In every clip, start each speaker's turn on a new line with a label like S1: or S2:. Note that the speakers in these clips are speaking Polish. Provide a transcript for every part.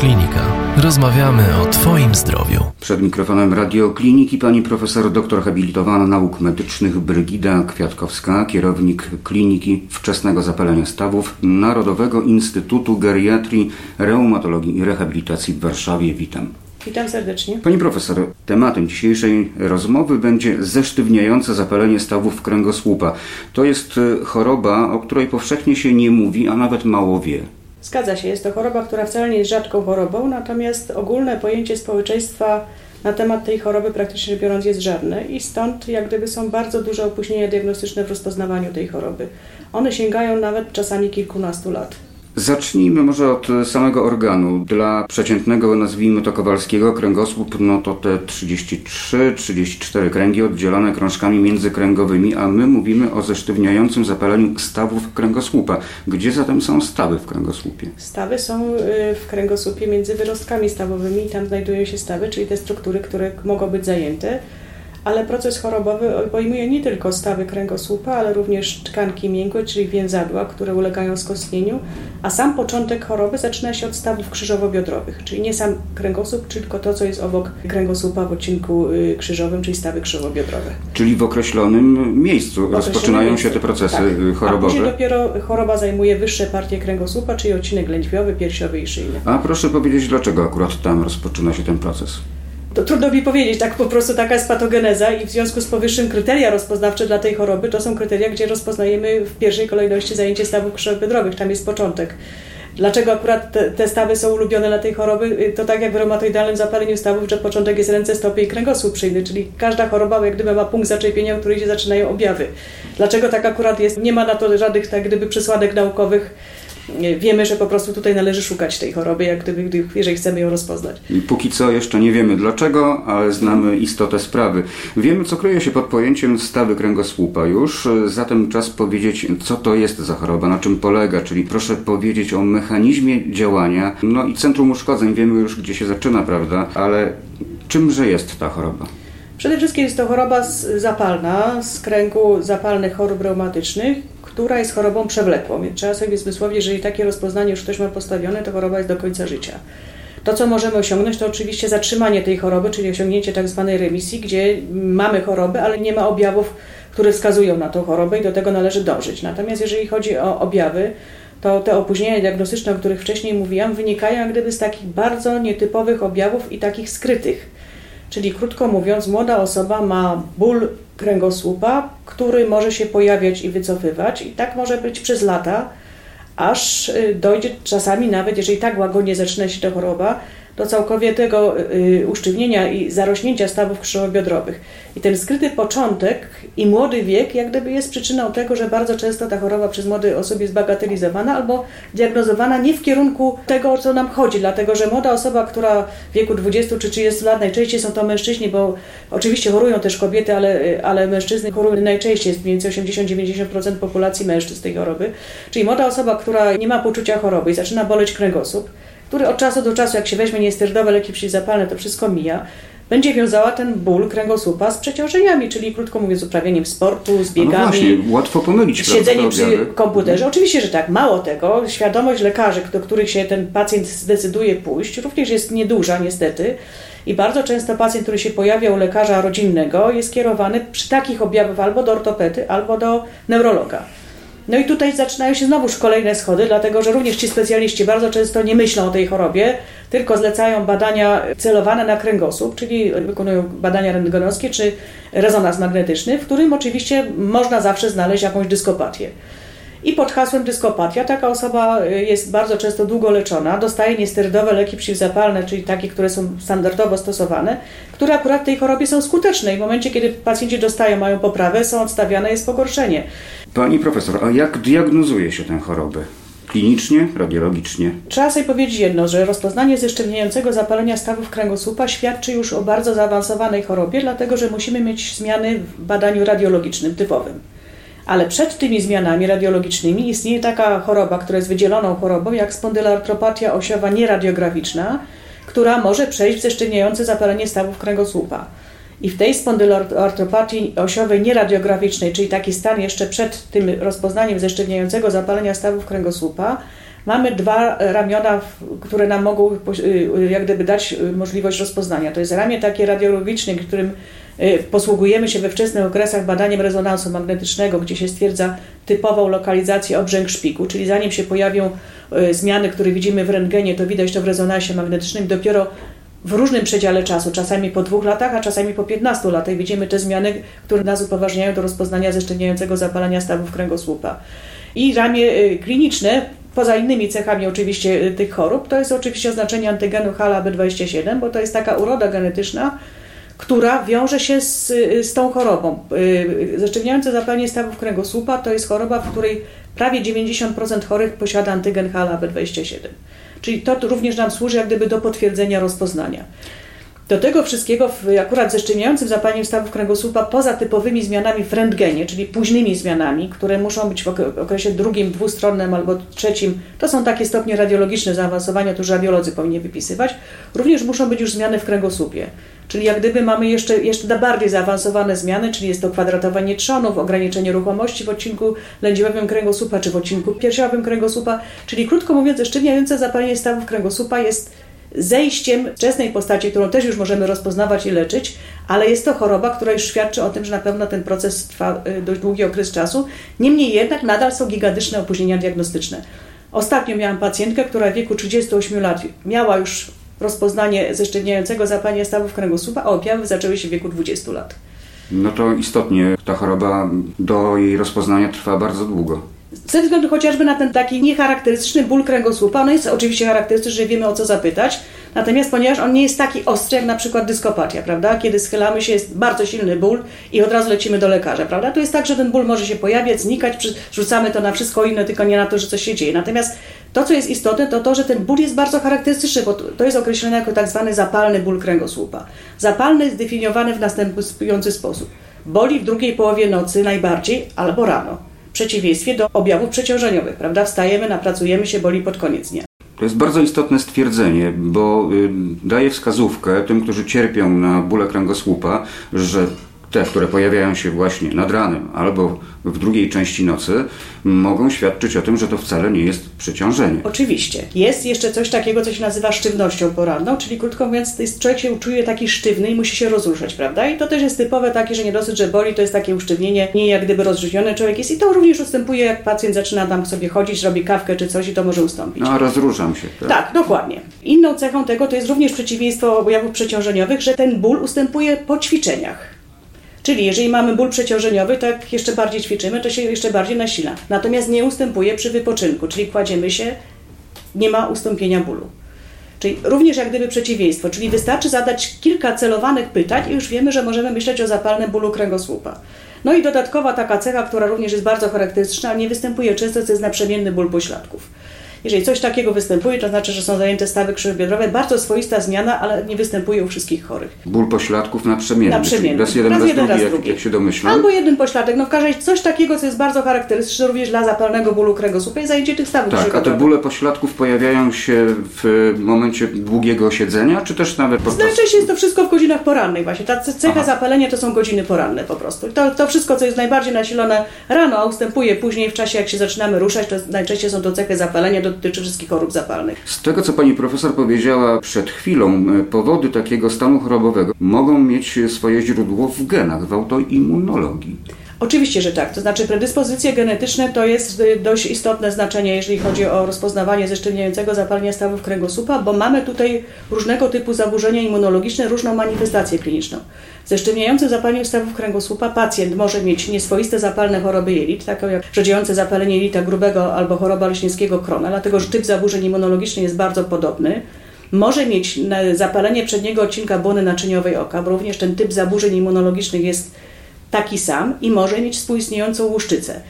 S1: Radioklinika. Rozmawiamy o Twoim zdrowiu.
S2: Przed mikrofonem Radiokliniki pani profesor doktor habilitowana nauk medycznych Brygida Kwiatkowska, kierownik Kliniki Wczesnego Zapalenia Stawów Narodowego Instytutu Geriatrii, Reumatologii i Rehabilitacji w Warszawie. Witam.
S3: Witam serdecznie.
S2: Pani profesor, tematem dzisiejszej rozmowy będzie zesztywniające zapalenie stawów kręgosłupa. To jest e, choroba, o której powszechnie się nie mówi, a nawet mało wie.
S3: Zgadza się, jest to choroba, która wcale nie jest rzadką chorobą, natomiast ogólne pojęcie społeczeństwa na temat tej choroby praktycznie biorąc jest żadne i stąd jak gdyby są bardzo duże opóźnienia diagnostyczne w rozpoznawaniu tej choroby. One sięgają nawet czasami kilkunastu lat.
S2: Zacznijmy może od samego organu. Dla przeciętnego, nazwijmy to kowalskiego, kręgosłup, no to te 33-34 kręgi oddzielone krążkami międzykręgowymi, a my mówimy o zesztywniającym zapaleniu stawów kręgosłupa. Gdzie zatem są stawy w kręgosłupie?
S3: Stawy są y, w kręgosłupie między wyrostkami stawowymi i tam znajdują się stawy, czyli te struktury, które mogą być zajęte ale proces chorobowy obejmuje nie tylko stawy kręgosłupa, ale również tkanki miękkie, czyli więzadła, które ulegają skostnieniu, a sam początek choroby zaczyna się od stawów krzyżowo-biodrowych, czyli nie sam kręgosłup, tylko to, co jest obok kręgosłupa w odcinku y, krzyżowym, czyli stawy krzyżowo-biodrowe.
S2: Czyli w określonym miejscu w rozpoczynają
S3: miejscu.
S2: się te procesy
S3: tak.
S2: chorobowe.
S3: A później dopiero choroba zajmuje wyższe partie kręgosłupa, czyli odcinek lędźwiowy, piersiowy i szyjny.
S2: A proszę powiedzieć, dlaczego akurat tam rozpoczyna się ten proces?
S3: To trudno mi powiedzieć, tak po prostu taka jest patogeneza i w związku z powyższym kryteria rozpoznawcze dla tej choroby to są kryteria, gdzie rozpoznajemy w pierwszej kolejności zajęcie stawów krzyżowo-biodrowych, tam jest początek. Dlaczego akurat te, te, stawy są ulubione dla tej choroby? To tak jak w reumatoidalnym zapaleniu stawów, że początek jest ręce, stopy i kręgosłup szyjny, czyli każda choroba jak gdyby ma punkt zaczepienia, w którym się zaczynają objawy. Dlaczego tak akurat jest? Nie ma na to żadnych tak gdyby przesłanek naukowych, wiemy, że po prostu tutaj należy szukać tej choroby, jak gdyby, gdy, jeżeli chcemy ją rozpoznać.
S2: I póki co jeszcze nie wiemy dlaczego, ale znamy istotę sprawy. Wiemy, co kryje się pod pojęciem stawy kręgosłupa już, zatem czas powiedzieć, co to jest za choroba, na czym polega, czyli proszę powiedzieć o mechanizmie działania. No i centrum uszkodzeń wiemy już, gdzie się zaczyna, prawda, ale czymże jest ta choroba?
S3: Przede wszystkim jest to choroba zapalna z kręgu zapalnych chorób reumatycznych, która jest chorobą przewlekłą. Więc trzeba sobie zmysłowić, jeżeli takie rozpoznanie już ktoś ma postawione, to choroba jest do końca życia. To, co możemy osiągnąć, to oczywiście zatrzymanie tej choroby, czyli osiągnięcie tak zwanej remisji, gdzie mamy chorobę, ale nie ma objawów, które wskazują na tą chorobę i do tego należy dążyć. Natomiast jeżeli chodzi o objawy, to te opóźnienia diagnostyczne, o których wcześniej mówiłam, wynikają jak gdyby z takich bardzo nietypowych objawów i takich skrytych. Czyli krótko mówiąc, młoda osoba ma ból kręgosłupa, który może się pojawiać i wycofywać, i tak może być przez lata, aż y, dojdzie czasami nawet, jeżeli tak łagodnie zaczyna się ta choroba, do całkowitego y, usztywnienia i zarośnięcia stawów krzyżowo-biodrowych. I ten skryty początek i młody wiek jak gdyby jest przyczyną tego, że bardzo często ta choroba przez młode osoby jest bagatelizowana albo diagnozowana nie w kierunku tego, o co nam chodzi, dlatego że młoda osoba, która w wieku 20 czy 30 lat, najczęściej są to mężczyźni, bo oczywiście chorują też kobiety, ale, ale mężczyzny chorują najczęściej, jest mniej więcej 80-90% populacji mężczyzn tej choroby. Czyli młoda osoba, która nie ma poczucia choroby i zaczyna boleć kręgosłup, który od czasu do czasu, jak się weźmie niesterdowe leki przeciwzapalne, to wszystko mija, będzie wiązała ten ból kręgosłupa z przeciążeniami, czyli krótko mówiąc, uprawianiem sportu, z biegami. No
S2: właśnie, łatwo pomylić.
S3: Siedzeniem przy komputerze. Oczywiście, że tak. Mało tego, świadomość lekarzy, do których się ten pacjent zdecyduje pójść, również jest nieduża niestety. I bardzo często pacjent, który się pojawia u lekarza rodzinnego, jest kierowany przy takich objawach albo do ortopedy, albo do neurologa. No i tutaj zaczynają się znowuż kolejne schody, dlatego że również ci specjaliści bardzo często nie myślą o tej chorobie, tylko zlecają badania celowane na kręgosłup, czyli wykonują badania rentgenowskie czy rezonans magnetyczny, w którym oczywiście można zawsze znaleźć jakąś dyskopatię. I pod hasłem dyskopatia taka osoba y, jest bardzo często długo leczona, dostaje niesterydowe leki przeciwzapalne, czyli takie, które są standardowo stosowane, które akurat w tej chorobie są skuteczne i w momencie, kiedy pacjenci dostają, mają poprawę, są odstawiane, jest pogorszenie.
S2: Pani profesor, a jak diagnozuje się tę chorobę? Klinicznie, radiologicznie?
S3: Trzeba sobie powiedzieć jedno, że rozpoznanie zeszczywniającego zapalenia stawów kręgosłupa świadczy już o bardzo zaawansowanej chorobie, dlatego że musimy mieć zmiany w badaniu radiologicznym typowym. Ale przed tymi zmianami radiologicznymi istnieje taka choroba, która jest wydzieloną chorobą, jak spondylartropatia osiowa nieradiograficzna, która może przejść w zeszczywniające zapalenie stawów kręgosłupa. I w tej spondyloartropatii osiowej nieradiograficznej, czyli taki stan jeszcze przed tym rozpoznaniem zeszczywniającego zapalenia stawów kręgosłupa, mamy dwa ramiona, które nam mogą jak gdyby dać możliwość rozpoznania. To jest ramię takie radiologiczne, którym posługujemy się we wczesnych okresach badaniem rezonansu magnetycznego, gdzie się stwierdza typową lokalizację obrzęk szpiku, czyli zanim się pojawią zmiany, które widzimy w rentgenie, to widać to w rezonansie magnetycznym. Dopiero w różnym przedziale czasu, czasami po dwóch latach, a czasami po 15 latach widzimy te zmiany, które nas upoważniają do rozpoznania zeszczywniającego zapalenia stawów kręgosłupa. I ramię y, kliniczne, poza innymi cechami oczywiście y, tych chorób, to jest oczywiście oznaczenie antygenu HLA-B27, bo to jest taka uroda genetyczna, która wiąże się z, y, z tą chorobą. Zeszczywniające zapalenie stawów kręgosłupa to jest choroba, w której prawie 90% chorych posiada antygen HLA-B27. Czyli to również nam służy jak gdyby do potwierdzenia rozpoznania. Do tego wszystkiego, akurat ze szczemiającym zapaleniem stawów kręgosłupa, poza typowymi zmianami w rentgenie, czyli późnymi zmianami, które muszą być w okresie drugim, dwustronnym albo trzecim, to są takie stopnie radiologiczne zaawansowania, to już radiolodzy powinni wypisywać, również muszą być już zmiany w kręgosłupie. Czyli jak gdyby mamy jeszcze, jeszcze bardziej zaawansowane zmiany, czyli jest to kwadratowanie trzonów, ograniczenie ruchomości w odcinku lędźwiowym kręgosłupa czy w odcinku piersiowym kręgosłupa, czyli krótko mówiąc, zeszczywniające zapalenie stawów kręgosłupa jest zejściem wczesnej postaci, którą też już możemy rozpoznawać i leczyć, ale jest to choroba, która już świadczy o tym, że na pewno ten proces trwa y, dość długi okres czasu. Niemniej jednak nadal są gigantyczne opóźnienia diagnostyczne. Ostatnio miałam pacjentkę, która w wieku 38 lat miała już rozpoznanie zeszczywniającego zapalenia stawów kręgosłupa, a objawy zaczęły się w wieku 20 lat.
S2: No to istotnie ta choroba do jej rozpoznania trwa bardzo długo.
S3: Ze względu chociażby na ten taki niecharakterystyczny ból kręgosłupa, on jest oczywiście charakterystyczny, że wiemy o co zapytać, natomiast ponieważ on nie jest taki ostry jak na przykład dyskopatia, prawda? Kiedy schylamy się, jest bardzo silny ból i od razu lecimy do lekarza, prawda? To jest tak, że ten ból może się pojawiać, znikać, rzucamy to na wszystko inne, tylko nie na to, że coś się dzieje. Natomiast to, co jest istotne, to to, że ten ból jest bardzo charakterystyczny, bo to jest określone jako tak zwany zapalny ból kręgosłupa. Zapalny jest definiowany w następujący sposób. Boli w drugiej połowie nocy najbardziej albo rano w przeciwieństwie do objawów przeciążeniowych, prawda? Wstajemy, napracujemy się, boli pod koniec dnia.
S2: To jest bardzo istotne stwierdzenie, bo y, daje wskazówkę tym, którzy cierpią na bóle kręgosłupa, że te, które pojawiają się właśnie nad ranem albo w drugiej części nocy, mogą świadczyć o tym, że to wcale nie jest przeciążenie.
S3: Oczywiście. Jest jeszcze coś takiego, co się nazywa sztywnością poranną, czyli krótko mówiąc, człowiek się czuje taki sztywny i musi się rozruszać, prawda? I to też jest typowe takie, że nie dosyć, że boli, to jest takie usztywnienie, nie jak gdyby rozluźniony człowiek jest i to również ustępuje, jak pacjent zaczyna tam sobie chodzić, robi kawkę czy coś i to może ustąpić.
S2: No, rozruszam się.
S3: Tak? tak, dokładnie. Inną cechą tego to jest również przeciwieństwo objawów przeciążeniowych, że ten ból ustępuje po ćwiczeniach. Czyli jeżeli mamy ból przeciążeniowy, to jak jeszcze bardziej ćwiczymy, to się jeszcze bardziej nasila. Natomiast nie ustępuje przy wypoczynku, czyli kładziemy się, nie ma ustąpienia bólu. Czyli również jak gdyby przeciwieństwo, czyli wystarczy zadać kilka celowanych pytań i już wiemy, że możemy myśleć o zapalnym bólu kręgosłupa. No i dodatkowa taka cecha, która również jest bardzo charakterystyczna, nie występuje często, to jest naprzemienny ból pośladków. Jeżeli coś takiego występuje, to znaczy, że są zajęte stawy krzyżobiodrowe. Bardzo swoista zmiana, ale nie występuje u wszystkich chorych.
S2: Ból pośladków naprzemienny.
S3: naprzemienny.
S2: Raz jeden, raz, raz, jeden, drugi, raz drugi, jak, jak się domyślam.
S3: Albo jeden pośladek. No w każdym razie coś takiego, co jest bardzo charakterystyczne również dla zapalnego bólu kręgosłupa i zajęcie tych stawów
S2: Tak, a te bóle pośladków pojawiają się w momencie długiego siedzenia, czy też nawet podczas...
S3: Najczęściej jest to wszystko w godzinach porannych właśnie. Ta cecha Aha. zapalenia to są godziny poranne po prostu. To, to wszystko, co jest najbardziej nasilone rano, a ustępuje później w czasie, jak się zaczynamy ruszać, to najczęściej są to cechy zapalenia, dotyczy wszystkich chorób zapalnych.
S2: Z tego, co pani profesor powiedziała przed chwilą, e, powody takiego stanu chorobowego mogą mieć swoje źródło w genach, w autoimmunologii.
S3: Oczywiście, że tak. To znaczy predyspozycje genetyczne to jest y, dość istotne znaczenie, jeżeli chodzi o rozpoznawanie zeszczywniającego zapalenia stawów kręgosłupa, bo mamy tutaj różnego typu zaburzenia immunologiczne, różną manifestację kliniczną. Zeszczywniający zapaleniem stawów kręgosłupa pacjent może mieć nieswoiste zapalne choroby jelit, takie jak rzodziejące zapalenie jelita grubego albo choroba leśnieckiego krona, dlatego że typ zaburzeń immunologicznych jest bardzo podobny. Może mieć zapalenie przedniego odcinka błony naczyniowej oka, bo również ten typ zaburzeń immunologicznych jest taki sam i może mieć współistniejącą łuszczycę.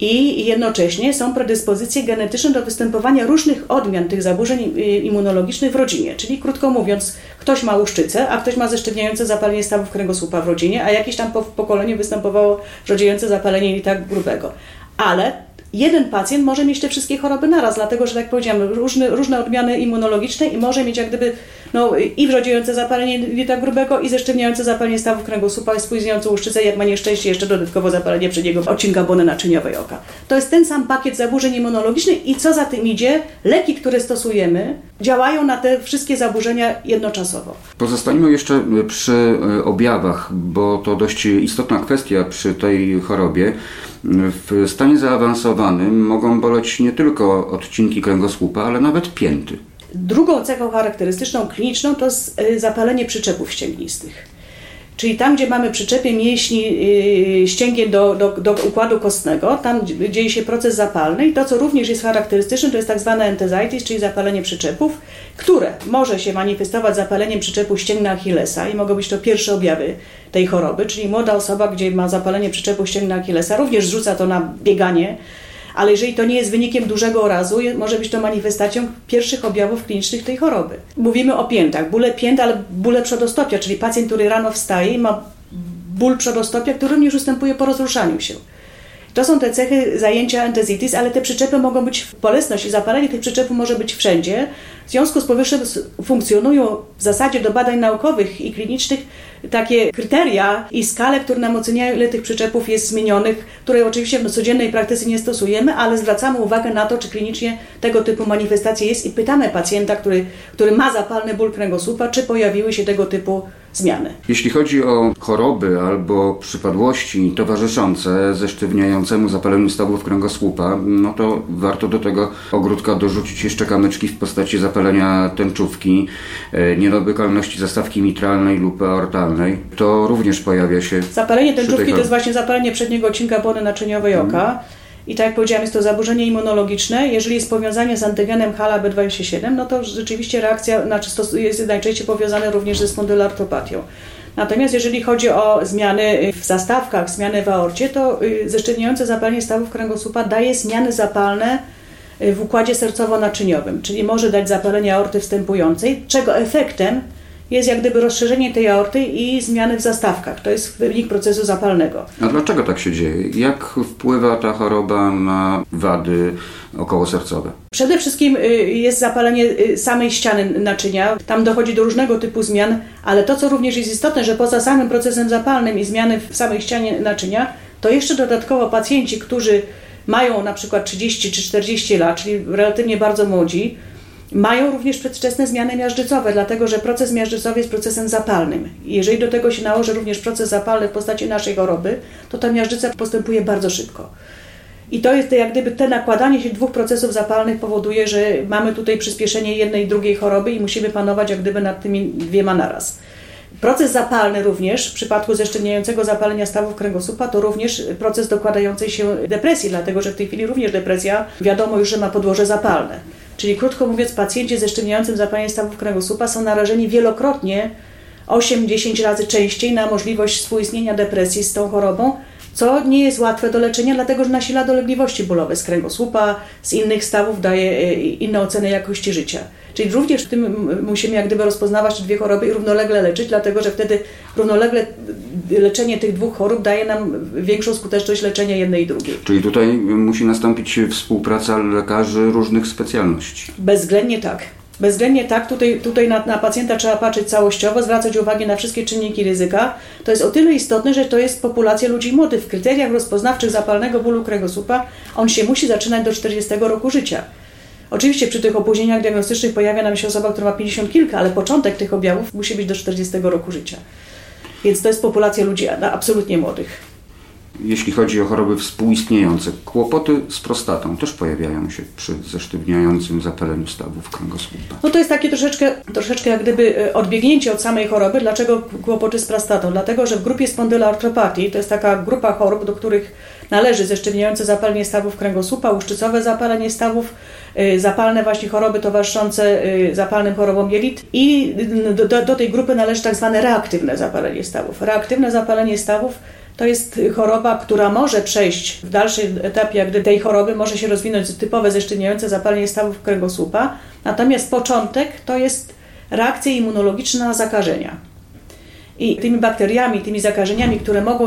S3: I jednocześnie są predyspozycje genetyczne do występowania różnych odmian tych zaburzeń immunologicznych w rodzinie. Czyli krótko mówiąc, ktoś ma łuszczycę, a ktoś ma zeszczywniające zapalenie stawów kręgosłupa w rodzinie, a jakieś tam po, w pokoleniu występowało rzodziejące zapalenie jelita grubego. Ale jeden pacjent może mieć te wszystkie choroby naraz, dlatego że, tak powiedziałam, różne, różne odmiany immunologiczne i może mieć jak gdyby no, i wrzodziejące zapalenie jelita grubego i zesztywniające zapalenie stawów kręgosłupa spóźniające łuszczycę, jak ma nieszczęście jeszcze dodatkowo zapalenie przedniego odcinka bony naczyniowej oka. To jest ten sam pakiet zaburzeń immunologicznych i co za tym idzie, leki, które stosujemy, działają na te wszystkie zaburzenia jednoczasowo.
S2: Pozostańmy jeszcze przy e, objawach, bo to dość istotna kwestia przy tej chorobie. W stanie zaawansowanym mogą boleć nie tylko odcinki kręgosłupa, ale nawet pięty.
S3: Drugą cechą charakterystyczną kliniczną to y, zapalenie przyczepów ścięgnistych. Czyli tam, gdzie mamy przyczepy mięśni y, ścięgien do, do, do układu kostnego, tam dzieje się proces zapalny i to, co również jest charakterystyczne, to jest tak zwane entezitis, czyli zapalenie przyczepów, które może się manifestować zapaleniem przyczepu ścięgna Achillesa i mogą być to pierwsze objawy tej choroby, czyli młoda osoba, gdzie ma zapalenie przyczepu ścięgna Achillesa, również rzuca to na bieganie, ale jeżeli to nie jest wynikiem dużego orazu, może być to manifestacją pierwszych objawów klinicznych tej choroby. Mówimy o piętach, bóle pięt, ale bóle przodostopia, czyli pacjent, który rano wstaje i ma ból przodostopia, który również ustępuje po rozruszaniu się. To są te cechy zajęcia entezitis, ale te przyczepy mogą być, bolesność i zapalenie tych przyczepów może być wszędzie. W związku z powyższym funkcjonują w zasadzie do badań naukowych i klinicznych takie kryteria i skale, które nam oceniają, ile tych przyczepów jest zmienionych, które oczywiście w codziennej praktyce nie stosujemy, ale zwracamy uwagę na to, czy klinicznie tego typu manifestacje jest i pytamy pacjenta, który, który ma zapalny ból kręgosłupa, czy pojawiły się tego typu zmiany.
S2: Jeśli chodzi o choroby albo przypadłości towarzyszące zesztywniającemu zapaleniu stawów kręgosłupa, no to warto do tego ogródka dorzucić jeszcze kamyczki w postaci zapalenia tęczówki, e, niedobykalności zastawki mitralnej lub aortalnej. To również pojawia się.
S3: Zapalenie tęczówki to jest właśnie zapalenie przedniego odcinka błony naczyniowej oka. Hmm. I tak jak powiedziałam, jest to zaburzenie immunologiczne. Jeżeli jest powiązanie z antygenem HLA-B27, no to rzeczywiście reakcja znaczy jest najczęściej powiązane również ze spondylartropatią. Natomiast jeżeli chodzi o zmiany w zastawkach, zmiany w aorcie, to y, zeszczelniające zapalenie stawów kręgosłupa daje zmiany zapalne y, w układzie sercowo-naczyniowym, czyli może dać zapalenie aorty wstępującej, czego efektem jest jak gdyby rozszerzenie tej aorty i zmiany w zastawkach. To jest wynik procesu zapalnego.
S2: A dlaczego tak się dzieje? Jak wpływa ta choroba na wady okołosercowe?
S3: Przede wszystkim y, jest zapalenie y, samej ściany naczynia. Tam dochodzi do różnego typu zmian, ale to, co również jest istotne, że poza samym procesem zapalnym i zmiany w samej ścianie naczynia, to jeszcze dodatkowo pacjenci, którzy mają na przykład 30 czy 40 lat, czyli relatywnie bardzo młodzi, mają również przedwczesne zmiany miażdżycowe, dlatego że proces miażdżycowy jest procesem zapalnym. Jeżeli do tego się nałoży również proces zapalny w postaci naszej choroby, to ta miażdżyca postępuje bardzo szybko. I to jest jak gdyby te nakładanie się dwóch procesów zapalnych powoduje, że mamy tutaj przyspieszenie jednej i drugiej choroby i musimy panować jak gdyby nad tymi dwiema naraz. Proces zapalny również w przypadku zeszczelniającego zapalenia stawów kręgosłupa to również proces dokładającej się depresji, dlatego że w tej chwili również depresja wiadomo już, że ma podłoże zapalne. Czyli krótko mówiąc, pacjenci ze szczemieniającym zapaleniem stawów kręgosłupa są narażeni wielokrotnie, 8-10 razy częściej na możliwość współistnienia depresji z tą chorobą, co nie jest łatwe do leczenia, dlatego że nasila dolegliwości bólowe z kręgosłupa, z innych stawów, daje e, inne oceny jakości życia. Czyli również w tym musimy jak gdyby rozpoznawać te dwie choroby i równolegle leczyć, dlatego że wtedy równolegle leczenie tych dwóch chorób daje nam większą skuteczność leczenia jednej i drugiej.
S2: Czyli tutaj musi nastąpić współpraca lekarzy różnych specjalności.
S3: Bezwzględnie tak. Bezwzględnie tak, tutaj, tutaj na, na, pacjenta trzeba patrzeć całościowo, zwracać uwagę na wszystkie czynniki ryzyka. To jest o tyle istotne, że to jest populacja ludzi młodych. W kryteriach rozpoznawczych zapalnego bólu kręgosłupa on się musi zaczynać do 40 roku życia. Oczywiście przy tych opóźnieniach diagnostycznych pojawia nam się osoba, która ma 50 kilka, ale początek tych objawów musi być do 40 roku życia. Więc to jest populacja ludzi absolutnie młodych.
S2: Jeśli chodzi o choroby współistniejące, kłopoty z prostatą też pojawiają się przy zesztywniającym zapaleniu stawów kręgosłupa.
S3: No to jest takie troszeczkę, troszeczkę jak gdyby e, odbiegnięcie od samej choroby. Dlaczego kłopoty z prostatą? Dlatego, że w grupie spondyloartropatii, to jest taka grupa chorób, do których należy zesztywniające zapalenie stawów kręgosłupa, łuszczycowe zapalenie stawów, e, zapalne właśnie choroby towarzyszące e, zapalnym chorobom jelit i do, do, do tej grupy należy tak zwane reaktywne zapalenie stawów. Reaktywne zapalenie stawów to jest choroba, która może przejść w dalszym etapie, gdy tej choroby może się rozwinąć typowe zeszczeniające zapalenie stawów kręgosłupa. Natomiast początek to jest reakcja immunologiczna na zakażenia. I tymi bakteriami, tymi zakażeniami, które mogą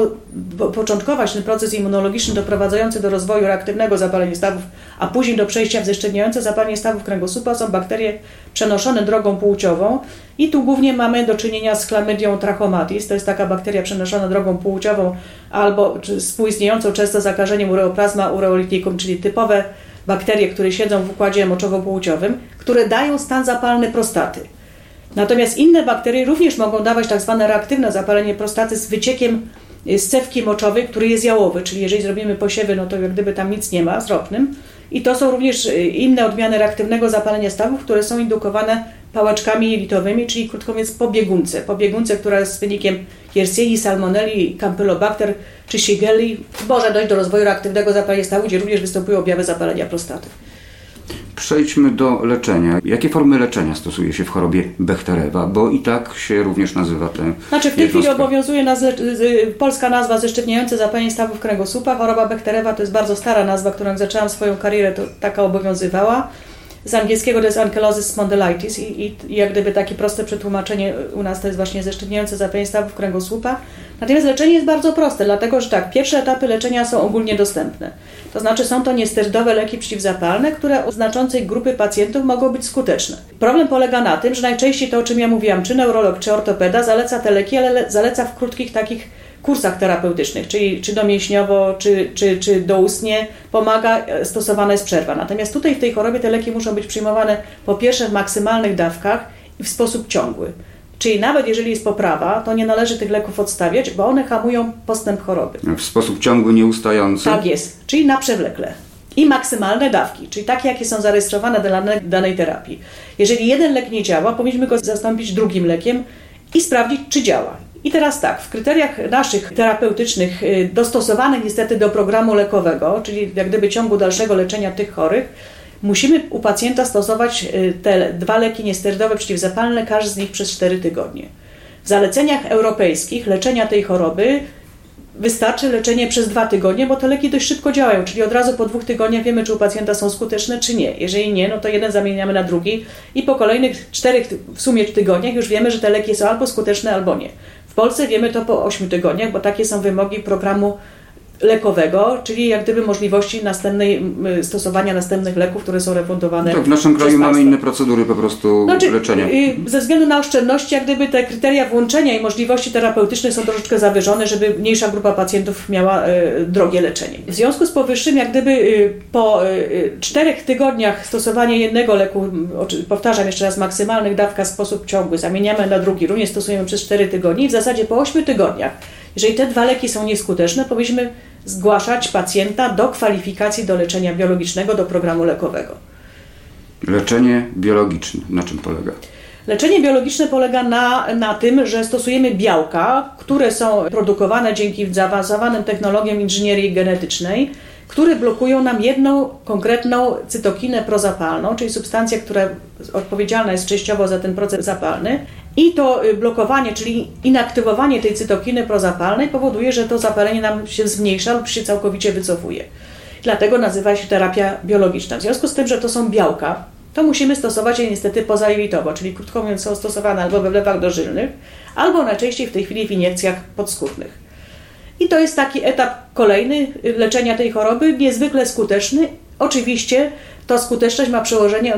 S3: początkować ten proces immunologiczny doprowadzający do rozwoju reaktywnego zapalenia stawów, a później do przejścia w zeszczywniające zapalenie stawów kręgosłupa są bakterie przenoszone drogą płciową i tu głównie mamy do czynienia z chlamydią trachomatis, to jest taka bakteria przenoszona drogą płciową albo współistniejącą często zakażeniem ureoplasma ureolitikum, czyli typowe bakterie, które siedzą w układzie moczowo-płciowym, które dają stan zapalny prostaty. Natomiast inne bakterie również mogą dawać tak zwane reaktywne zapalenie prostaty z wyciekiem y, z cewki moczowej, który jest jałowy, czyli jeżeli zrobimy posiewy, no to jak gdyby tam nic nie ma z ropnym. I to są również y, inne odmiany reaktywnego zapalenia stawów, które są indukowane pałeczkami jelitowymi, czyli krótko mówiąc pobiegunce. Pobiegunce, która jest wynikiem Yersiei, Salmonelli, Campylobacter czy Shigella może dojść do rozwoju reaktywnego zapalenia stawów, gdzie również występują objawy zapalenia prostaty.
S2: Przejdźmy do leczenia. Jakie formy leczenia stosuje się w chorobie Bechterewa? Bo i tak się również nazywa ten.
S3: Znaczy w tej chwili obowiązuje nazwa, polska nazwa zeszczepniające zapalenie stawów kręgosłupa. Choroba Bechterewa to jest bardzo stara nazwa, którą jak zaczęłam swoją karierę, to taka obowiązywała. Z angielskiego to jest Ankylosis spondylitis i, i, jak gdyby takie proste przetłumaczenie u nas to jest właśnie zeszczepniające zapalenie stawów kręgosłupa. Natomiast leczenie jest bardzo proste, dlatego że tak, pierwsze etapy leczenia są ogólnie dostępne. To znaczy są to niesterydowe leki przeciwzapalne, które u znaczącej grupy pacjentów mogą być skuteczne. Problem polega na tym, że najczęściej to, o czym ja mówiłam, czy neurolog, czy ortopeda zaleca te leki, ale zaleca w krótkich takich kursach terapeutycznych, czyli czy domięśniowo, czy, czy, czy doustnie, pomaga, e, stosowana jest przerwa. Natomiast tutaj w tej chorobie te leki muszą być przyjmowane po pierwsze w maksymalnych dawkach i w sposób ciągły. Czyli nawet jeżeli jest poprawa, to nie należy tych leków odstawiać, bo one hamują postęp choroby.
S2: W sposób ciągły, nieustający?
S3: Tak jest, czyli na przewlekle. I maksymalne dawki, czyli takie, jakie są zarejestrowane dla danej terapii. Jeżeli jeden lek nie działa, powinniśmy go zastąpić drugim lekiem i sprawdzić, czy działa. I teraz tak, w kryteriach naszych terapeutycznych, y, dostosowanych niestety do programu lekowego, czyli jak gdyby ciągu dalszego leczenia tych chorych, musimy u pacjenta stosować y, te dwa leki niesterydowe przeciwzapalne, każdy z nich przez 4 tygodnie. W zaleceniach europejskich leczenia tej choroby wystarczy leczenie przez dwa tygodnie, bo te leki dość szybko działają, czyli od razu po dwóch tygodniach wiemy, czy u pacjenta są skuteczne, czy nie. Jeżeli nie, no to jeden zamieniamy na drugi i po kolejnych czterech w sumie tygodniach już wiemy, że te leki są albo skuteczne, albo nie. W Polsce wiemy to po 8 tygodniach, bo takie są wymogi programu lekowego, czyli jak gdyby możliwości następnej, stosowania następnych leków, które są refundowane.
S2: Tak, w naszym kraju mamy inne procedury po prostu znaczy, leczenia. Y,
S3: ze względu na oszczędności, jak gdyby te kryteria włączenia i możliwości terapeutyczne są troszeczkę zawyżone, żeby mniejsza grupa pacjentów miała y, drogie leczenie. W związku z powyższym, jak gdyby y, po czterech tygodniach stosowania jednego leku, powtarzam jeszcze raz, maksymalnych dawka w sposób ciągły, zamieniamy na drugi, również stosujemy przez cztery tygodnie i w zasadzie po ośmiu tygodniach jeżeli te dwa leki są nieskuteczne, powinniśmy zgłaszać pacjenta do kwalifikacji do leczenia biologicznego, do programu lekowego.
S2: Leczenie biologiczne, na czym polega?
S3: Leczenie biologiczne polega na, na tym, że stosujemy białka, które są produkowane dzięki zaawansowanym technologiom inżynierii genetycznej, które blokują nam jedną konkretną cytokinę prozapalną, czyli substancję, która odpowiedzialna jest częściowo za ten proces zapalny. I to y, blokowanie, czyli inaktywowanie tej cytokiny prozapalnej powoduje, że to zapalenie nam się zmniejsza lub się całkowicie wycofuje. Dlatego nazywa się terapia biologiczna. W związku z tym, że to są białka, to musimy stosować je niestety pozajelitowo, czyli krótko mówiąc są stosowane albo we wlewach dożylnych, albo najczęściej w tej chwili w iniekcjach podskórnych. I to jest taki etap kolejny leczenia tej choroby, niezwykle skuteczny. Oczywiście ta skuteczność ma przełożenie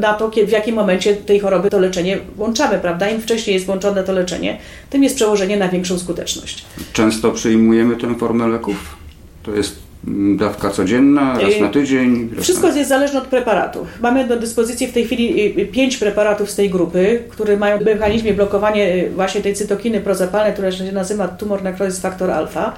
S3: na to, w jakim momencie tej choroby to leczenie włączamy, prawda? Im wcześniej jest włączone to leczenie, tym jest przełożenie na większą skuteczność.
S2: Często przyjmujemy tę formę leków? To jest Dawka codzienna, raz na tydzień?
S3: Wszystko jest zależne od preparatu. Mamy do dyspozycji w tej chwili y, y, pięć preparatów z tej grupy, które mają w mechanizmie blokowanie y, właśnie tej cytokiny prozapalnej, która się nazywa tumor necrosis factor alfa.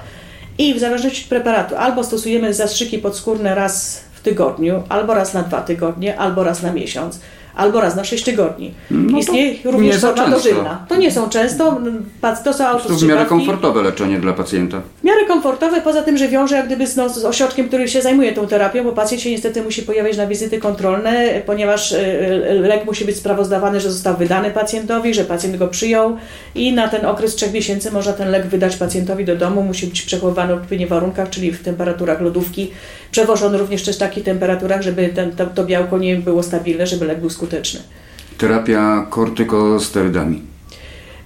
S3: I w zależności od preparatu albo stosujemy zastrzyki podskórne raz w tygodniu, albo raz na dwa tygodnie, albo raz na miesiąc albo raz na 6 tygodni. No Istnieje również forma dożylna. To nie są często, to są
S2: To w miarę komfortowe leczenie dla pacjenta.
S3: W miarę komfortowe, poza tym, że wiąże jak gdyby z, no, z ośrodkiem, który się zajmuje tą terapią, bo pacjent się niestety musi pojawiać na wizyty kontrolne, ponieważ e, e, lek musi być sprawozdawany, że został wydany pacjentowi, że pacjent go przyjął i na ten okres 3 miesięcy można ten lek wydać pacjentowi do domu, musi być przechowywany w odpowiednich warunkach, czyli w temperaturach lodówki, przewożony również też w takich temperaturach, żeby ten, to, to białko nie było stabilne, żeby lek był skuteczny.
S2: Terapia kortykosterydami.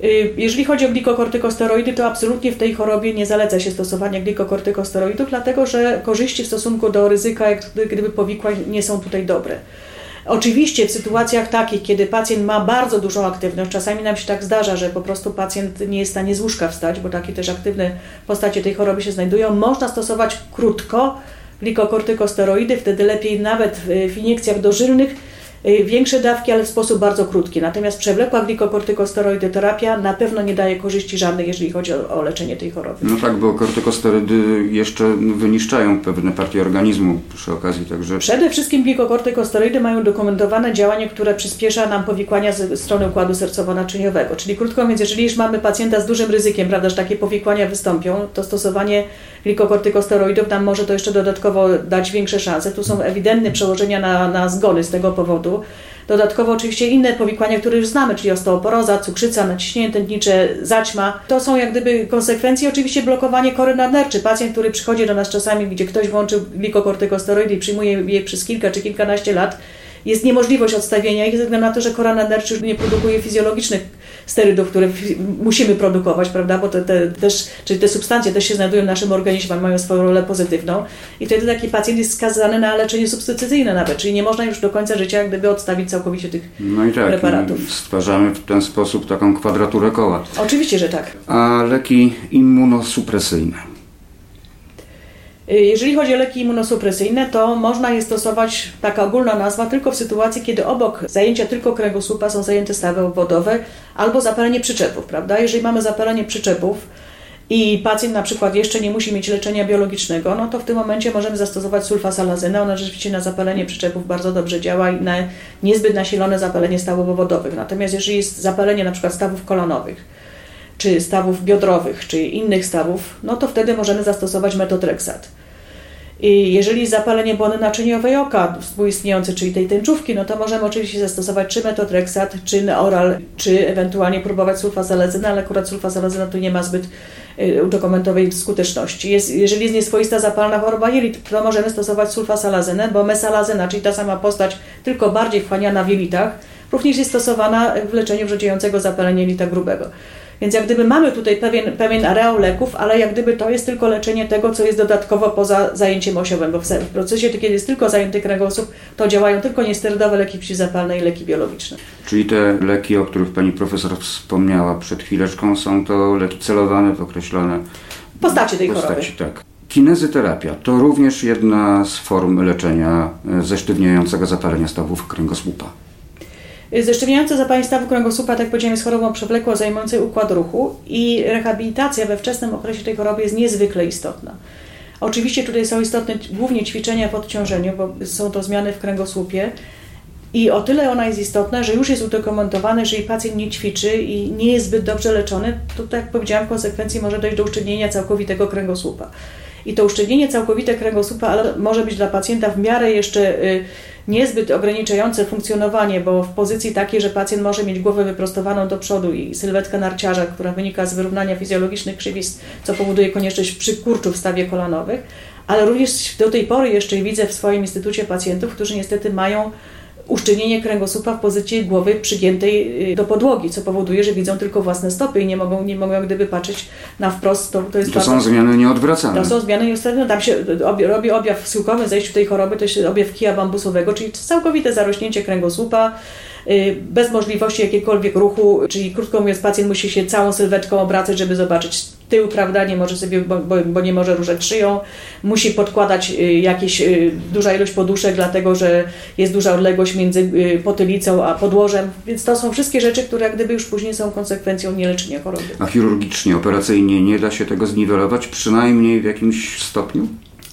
S3: Y, jeżeli chodzi o glikokortykosteroidy, to absolutnie w tej chorobie nie zaleca się stosowania glikokortykosteroidów, dlatego że korzyści w stosunku do ryzyka, jak gdyby powikłań, nie są tutaj dobre. Oczywiście w sytuacjach takich, kiedy pacjent ma bardzo dużą aktywność, czasami nam się tak zdarza, że po prostu pacjent nie jest w stanie z łóżka wstać, bo takie też aktywne postacie tej choroby się znajdują, można stosować krótko glikokortykosteroidy, wtedy lepiej nawet w iniekcjach dożylnych większe dawki, ale w sposób bardzo krótki. Natomiast przewlekła glikokortykosteroidy terapia na pewno nie daje korzyści żadnych, jeżeli chodzi o, o, leczenie tej choroby.
S2: No tak, bo kortykosterydy jeszcze wyniszczają pewne partie organizmu przy okazji także.
S3: Przede wszystkim glikokortykosteroidy mają dokumentowane działanie, które przyspiesza nam powikłania ze strony układu sercowo-naczyniowego. Czyli krótko mówiąc, jeżeli już mamy pacjenta z dużym ryzykiem, prawda, że takie powikłania wystąpią, to stosowanie glikokortykosteroidów nam może to jeszcze dodatkowo dać większe szanse. Tu są ewidentne przełożenia na, na zgony z tego powodu. Dodatkowo oczywiście inne powikłania, które już znamy, czyli osteoporoza, cukrzyca, naciśnienie tętnicze, zaćma. To są jak gdyby konsekwencje oczywiście blokowanie kory nadnerczy. Pacjent, który przychodzi do nas czasami, gdzie ktoś włączył glikokortykosteroidy i przyjmuje je przez kilka czy kilkanaście lat, jest niemożliwość odstawienia ich ze względu na to, że kora nadnerczy nie produkuje fizjologicznych sterydów, które musimy produkować, prawda, bo te, te, też, czyli te substancje też się znajdują w naszym organizmie, mają swoją rolę pozytywną i wtedy taki pacjent jest skazany na leczenie substytucyjne nawet, czyli nie można już do końca życia gdyby odstawić całkowicie tych no i tak, preparatów.
S2: Stwarzamy w ten sposób taką kwadraturę koła.
S3: Oczywiście, że tak.
S2: A leki immunosupresyjne?
S3: Y, jeżeli chodzi o leki immunosupresyjne, to można je stosować, taka ogólna nazwa, tylko w sytuacji, kiedy obok zajęcia tylko kręgosłupa są zajęte stawy obwodowe albo zapalenie przyczepów, prawda? Jeżeli mamy zapalenie przyczepów i pacjent na przykład jeszcze nie musi mieć leczenia biologicznego, no to w tym momencie możemy zastosować sulfasalazynę. Ona rzeczywiście na zapalenie przyczepów bardzo dobrze działa i na niezbyt nasilone zapalenie stawów obwodowych. Natomiast jeżeli jest zapalenie na przykład stawów kolonowych, czy stawów biodrowych, czy innych stawów, no to wtedy możemy zastosować metotreksat. I jeżeli zapalenie błony naczyniowej oka współistniejące, czyli tej tęczówki, no to możemy oczywiście zastosować czy metotreksat, czy neoral, czy ewentualnie próbować sulfasalazynę, ale akurat sulfasalazynę tu nie ma zbyt y, udokumentowej skuteczności. Jest, jeżeli jest nieswoista zapalna choroba jelit, to możemy stosować sulfasalazynę, bo mesalazyna, czyli ta sama postać, tylko bardziej wchłaniana w jelitach, również jest stosowana w leczeniu wrzodziejącego zapalenia jelita grubego. Więc jak gdyby mamy tutaj pewien, pewien areał leków, ale jak gdyby to jest tylko leczenie tego, co jest dodatkowo poza zajęciem osiowym, bo w procesie, kiedy jest tylko zajęty kręgosłup, to działają tylko niesterydowe leki przeciwzapalne i leki biologiczne.
S2: Czyli te leki, o których Pani Profesor wspomniała przed chwileczką, są to leki celowane w określone
S3: postaci tej postaci, choroby.
S2: Tak. Kinezyterapia to również jedna z form leczenia e, zesztywniającego zapalenia stawów kręgosłupa.
S3: Zesztywniające zapalenie stawu kręgosłupa, tak jak powiedziałem, jest chorobą przewlekłą zajmującą układ ruchu i rehabilitacja we wczesnym okresie tej choroby jest niezwykle istotna. Oczywiście tutaj są istotne głównie ćwiczenia w odciążeniu, bo są to zmiany w kręgosłupie i o tyle ona jest istotna, że już jest udokumentowane, że jeżeli pacjent nie ćwiczy i nie jest zbyt dobrze leczony, to tak jak powiedziałam, w konsekwencji może dojść do uszczelnienia całkowitego kręgosłupa. I to uszczelnienie całkowite kręgosłupa może być dla pacjenta w miarę jeszcze y, niezbyt ograniczające funkcjonowanie, bo w pozycji takiej, że pacjent może mieć głowę wyprostowaną do przodu i sylwetkę narciarza, która wynika z wyrównania fizjologicznych krzywisk, co powoduje konieczność przykurczu w stawie kolanowych, ale również do tej pory jeszcze widzę w swoim instytucie pacjentów, którzy niestety mają uszczelnienie kręgosłupa w pozycji głowy przygiętej y, do podłogi, co powoduje, że widzą tylko własne stopy i nie mogą, nie mogą gdyby patrzeć na wprost. To, to, jest
S2: to bardzo, są zmiany nieodwracalne.
S3: To są zmiany nieodwracalne. Tam się obie, robi objaw schyłkowy w zejściu tej choroby, to jest objaw kija bambusowego, czyli całkowite zarośnięcie kręgosłupa, y, bez możliwości jakiegokolwiek ruchu, czyli krótko mówiąc, pacjent musi się całą sylwetką obracać, żeby zobaczyć tył, prawda, nie może sobie, bo, bo, nie może ruszać szyją, musi podkładać y, jakieś y, duża ilość poduszek, dlatego że jest duża odległość między y, potylicą a podłożem, więc to są wszystkie rzeczy, które jak gdyby już później są konsekwencją nieleczenia choroby.
S2: A chirurgicznie, operacyjnie nie da się tego zniwelować, przynajmniej w jakimś stopniu?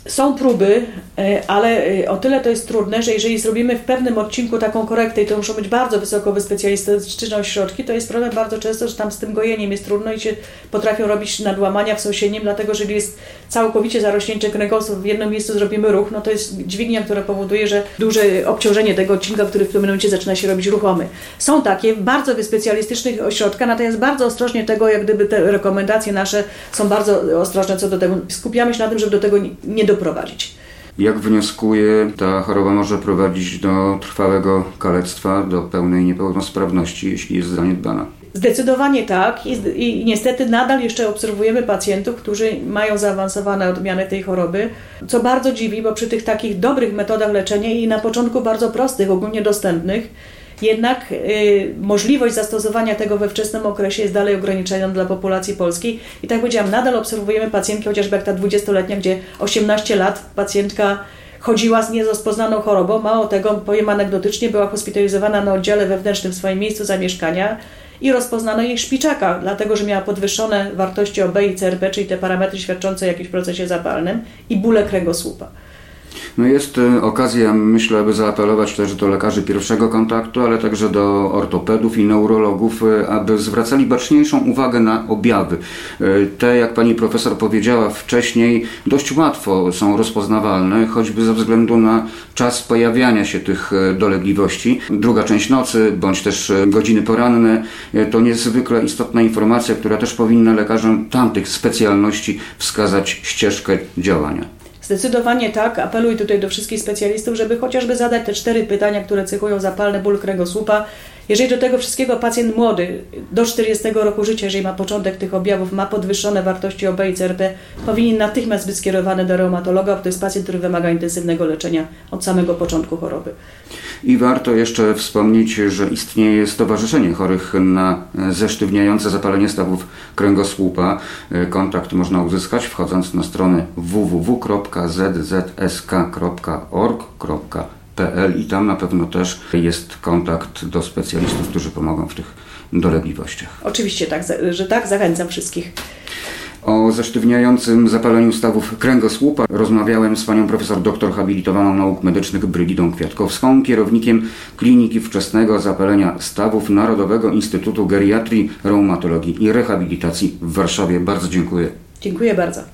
S3: Są próby, e, ale e, o tyle to jest trudne, że jeżeli zrobimy w pewnym odcinku taką korektę i to muszą być bardzo wysoko wyspecjalistyczne ośrodki, to jest problem bardzo często, że tam z tym gojeniem jest trudno i się potrafią robić nadłamania w sąsiednim, dlatego że jeżeli jest całkowicie zarośnięcie kręgosłup, w jednym miejscu zrobimy ruch, no to jest dźwignia, która powoduje, że duże obciążenie tego odcinka, który w tym momencie zaczyna się robić ruchomy. Są takie bardzo wyspecjalistycznych ośrodka, natomiast bardzo ostrożnie tego, jak gdyby te rekomendacje nasze są bardzo ostrożne co do tego. Skupiamy się na tym, żeby do tego nie doprowadzić.
S2: Jak wnioskuję, ta choroba może prowadzić do trwałego kalectwa, do pełnej niepełnosprawności, jeśli jest zaniedbana.
S3: Zdecydowanie tak I, i niestety nadal jeszcze obserwujemy pacjentów, którzy mają zaawansowane odmiany tej choroby, co bardzo dziwi, bo przy tych takich dobrych metodach leczenia i na początku bardzo prostych, ogólnie dostępnych, jednak y, możliwość zastosowania tego we wczesnym okresie jest dalej ograniczona dla populacji polskiej. I tak powiedziałam, nadal obserwujemy pacjentki, chociażby jak ta 20-letnia, gdzie 18 lat pacjentka chodziła z nierozpoznaną chorobą. Mało tego, powiem anegdotycznie, była hospitalizowana na oddziale wewnętrznym w swoim miejscu zamieszkania i rozpoznano jej szpiczaka, dlatego że miała podwyższone wartości OB i CRP, czyli te parametry świadczące o jakimś procesie zapalnym i bóle kręgosłupa.
S2: No jest e, okazja, myślę, aby zaapelować też do lekarzy pierwszego kontaktu, ale także do ortopedów i neurologów, e, aby zwracali baczniejszą uwagę na objawy. E, te, jak pani profesor powiedziała wcześniej, dość łatwo są rozpoznawalne, choćby ze względu na czas pojawiania się tych dolegliwości. Druga część nocy, bądź też godziny poranne, to niezwykle istotna informacja, która też powinna lekarzom tamtych specjalności wskazać ścieżkę działania.
S3: Zdecydowanie tak. Apeluję tutaj do wszystkich specjalistów, żeby chociażby zadać te cztery pytania, które cechują zapalny ból kręgosłupa. Jeżeli do tego wszystkiego pacjent młody, do 40 roku życia, jeżeli ma początek tych objawów, ma podwyższone wartości OB i CRP, powinien natychmiast być skierowany do reumatologa, bo to jest pacjent, który wymaga intensywnego leczenia od samego początku choroby.
S2: I warto jeszcze wspomnieć, że istnieje Stowarzyszenie Chorych na zesztywniające zapalenie stawów kręgosłupa. Kontakt można uzyskać wchodząc na stronę www.zzsk.org.pl i tam na pewno też jest kontakt do specjalistów, którzy pomogą w tych dolegliwościach.
S3: Oczywiście tak, że tak, zachęcam wszystkich.
S2: O zesztywniającym zapaleniu stawów kręgosłupa rozmawiałem z panią profesor doktor habilitowaną nauk medycznych Brygidą Kwiatkowską, kierownikiem Kliniki Wczesnego Zapalenia Stawów Narodowego Instytutu Geriatrii, Reumatologii i Rehabilitacji w Warszawie. Bardzo dziękuję.
S3: Dziękuję bardzo.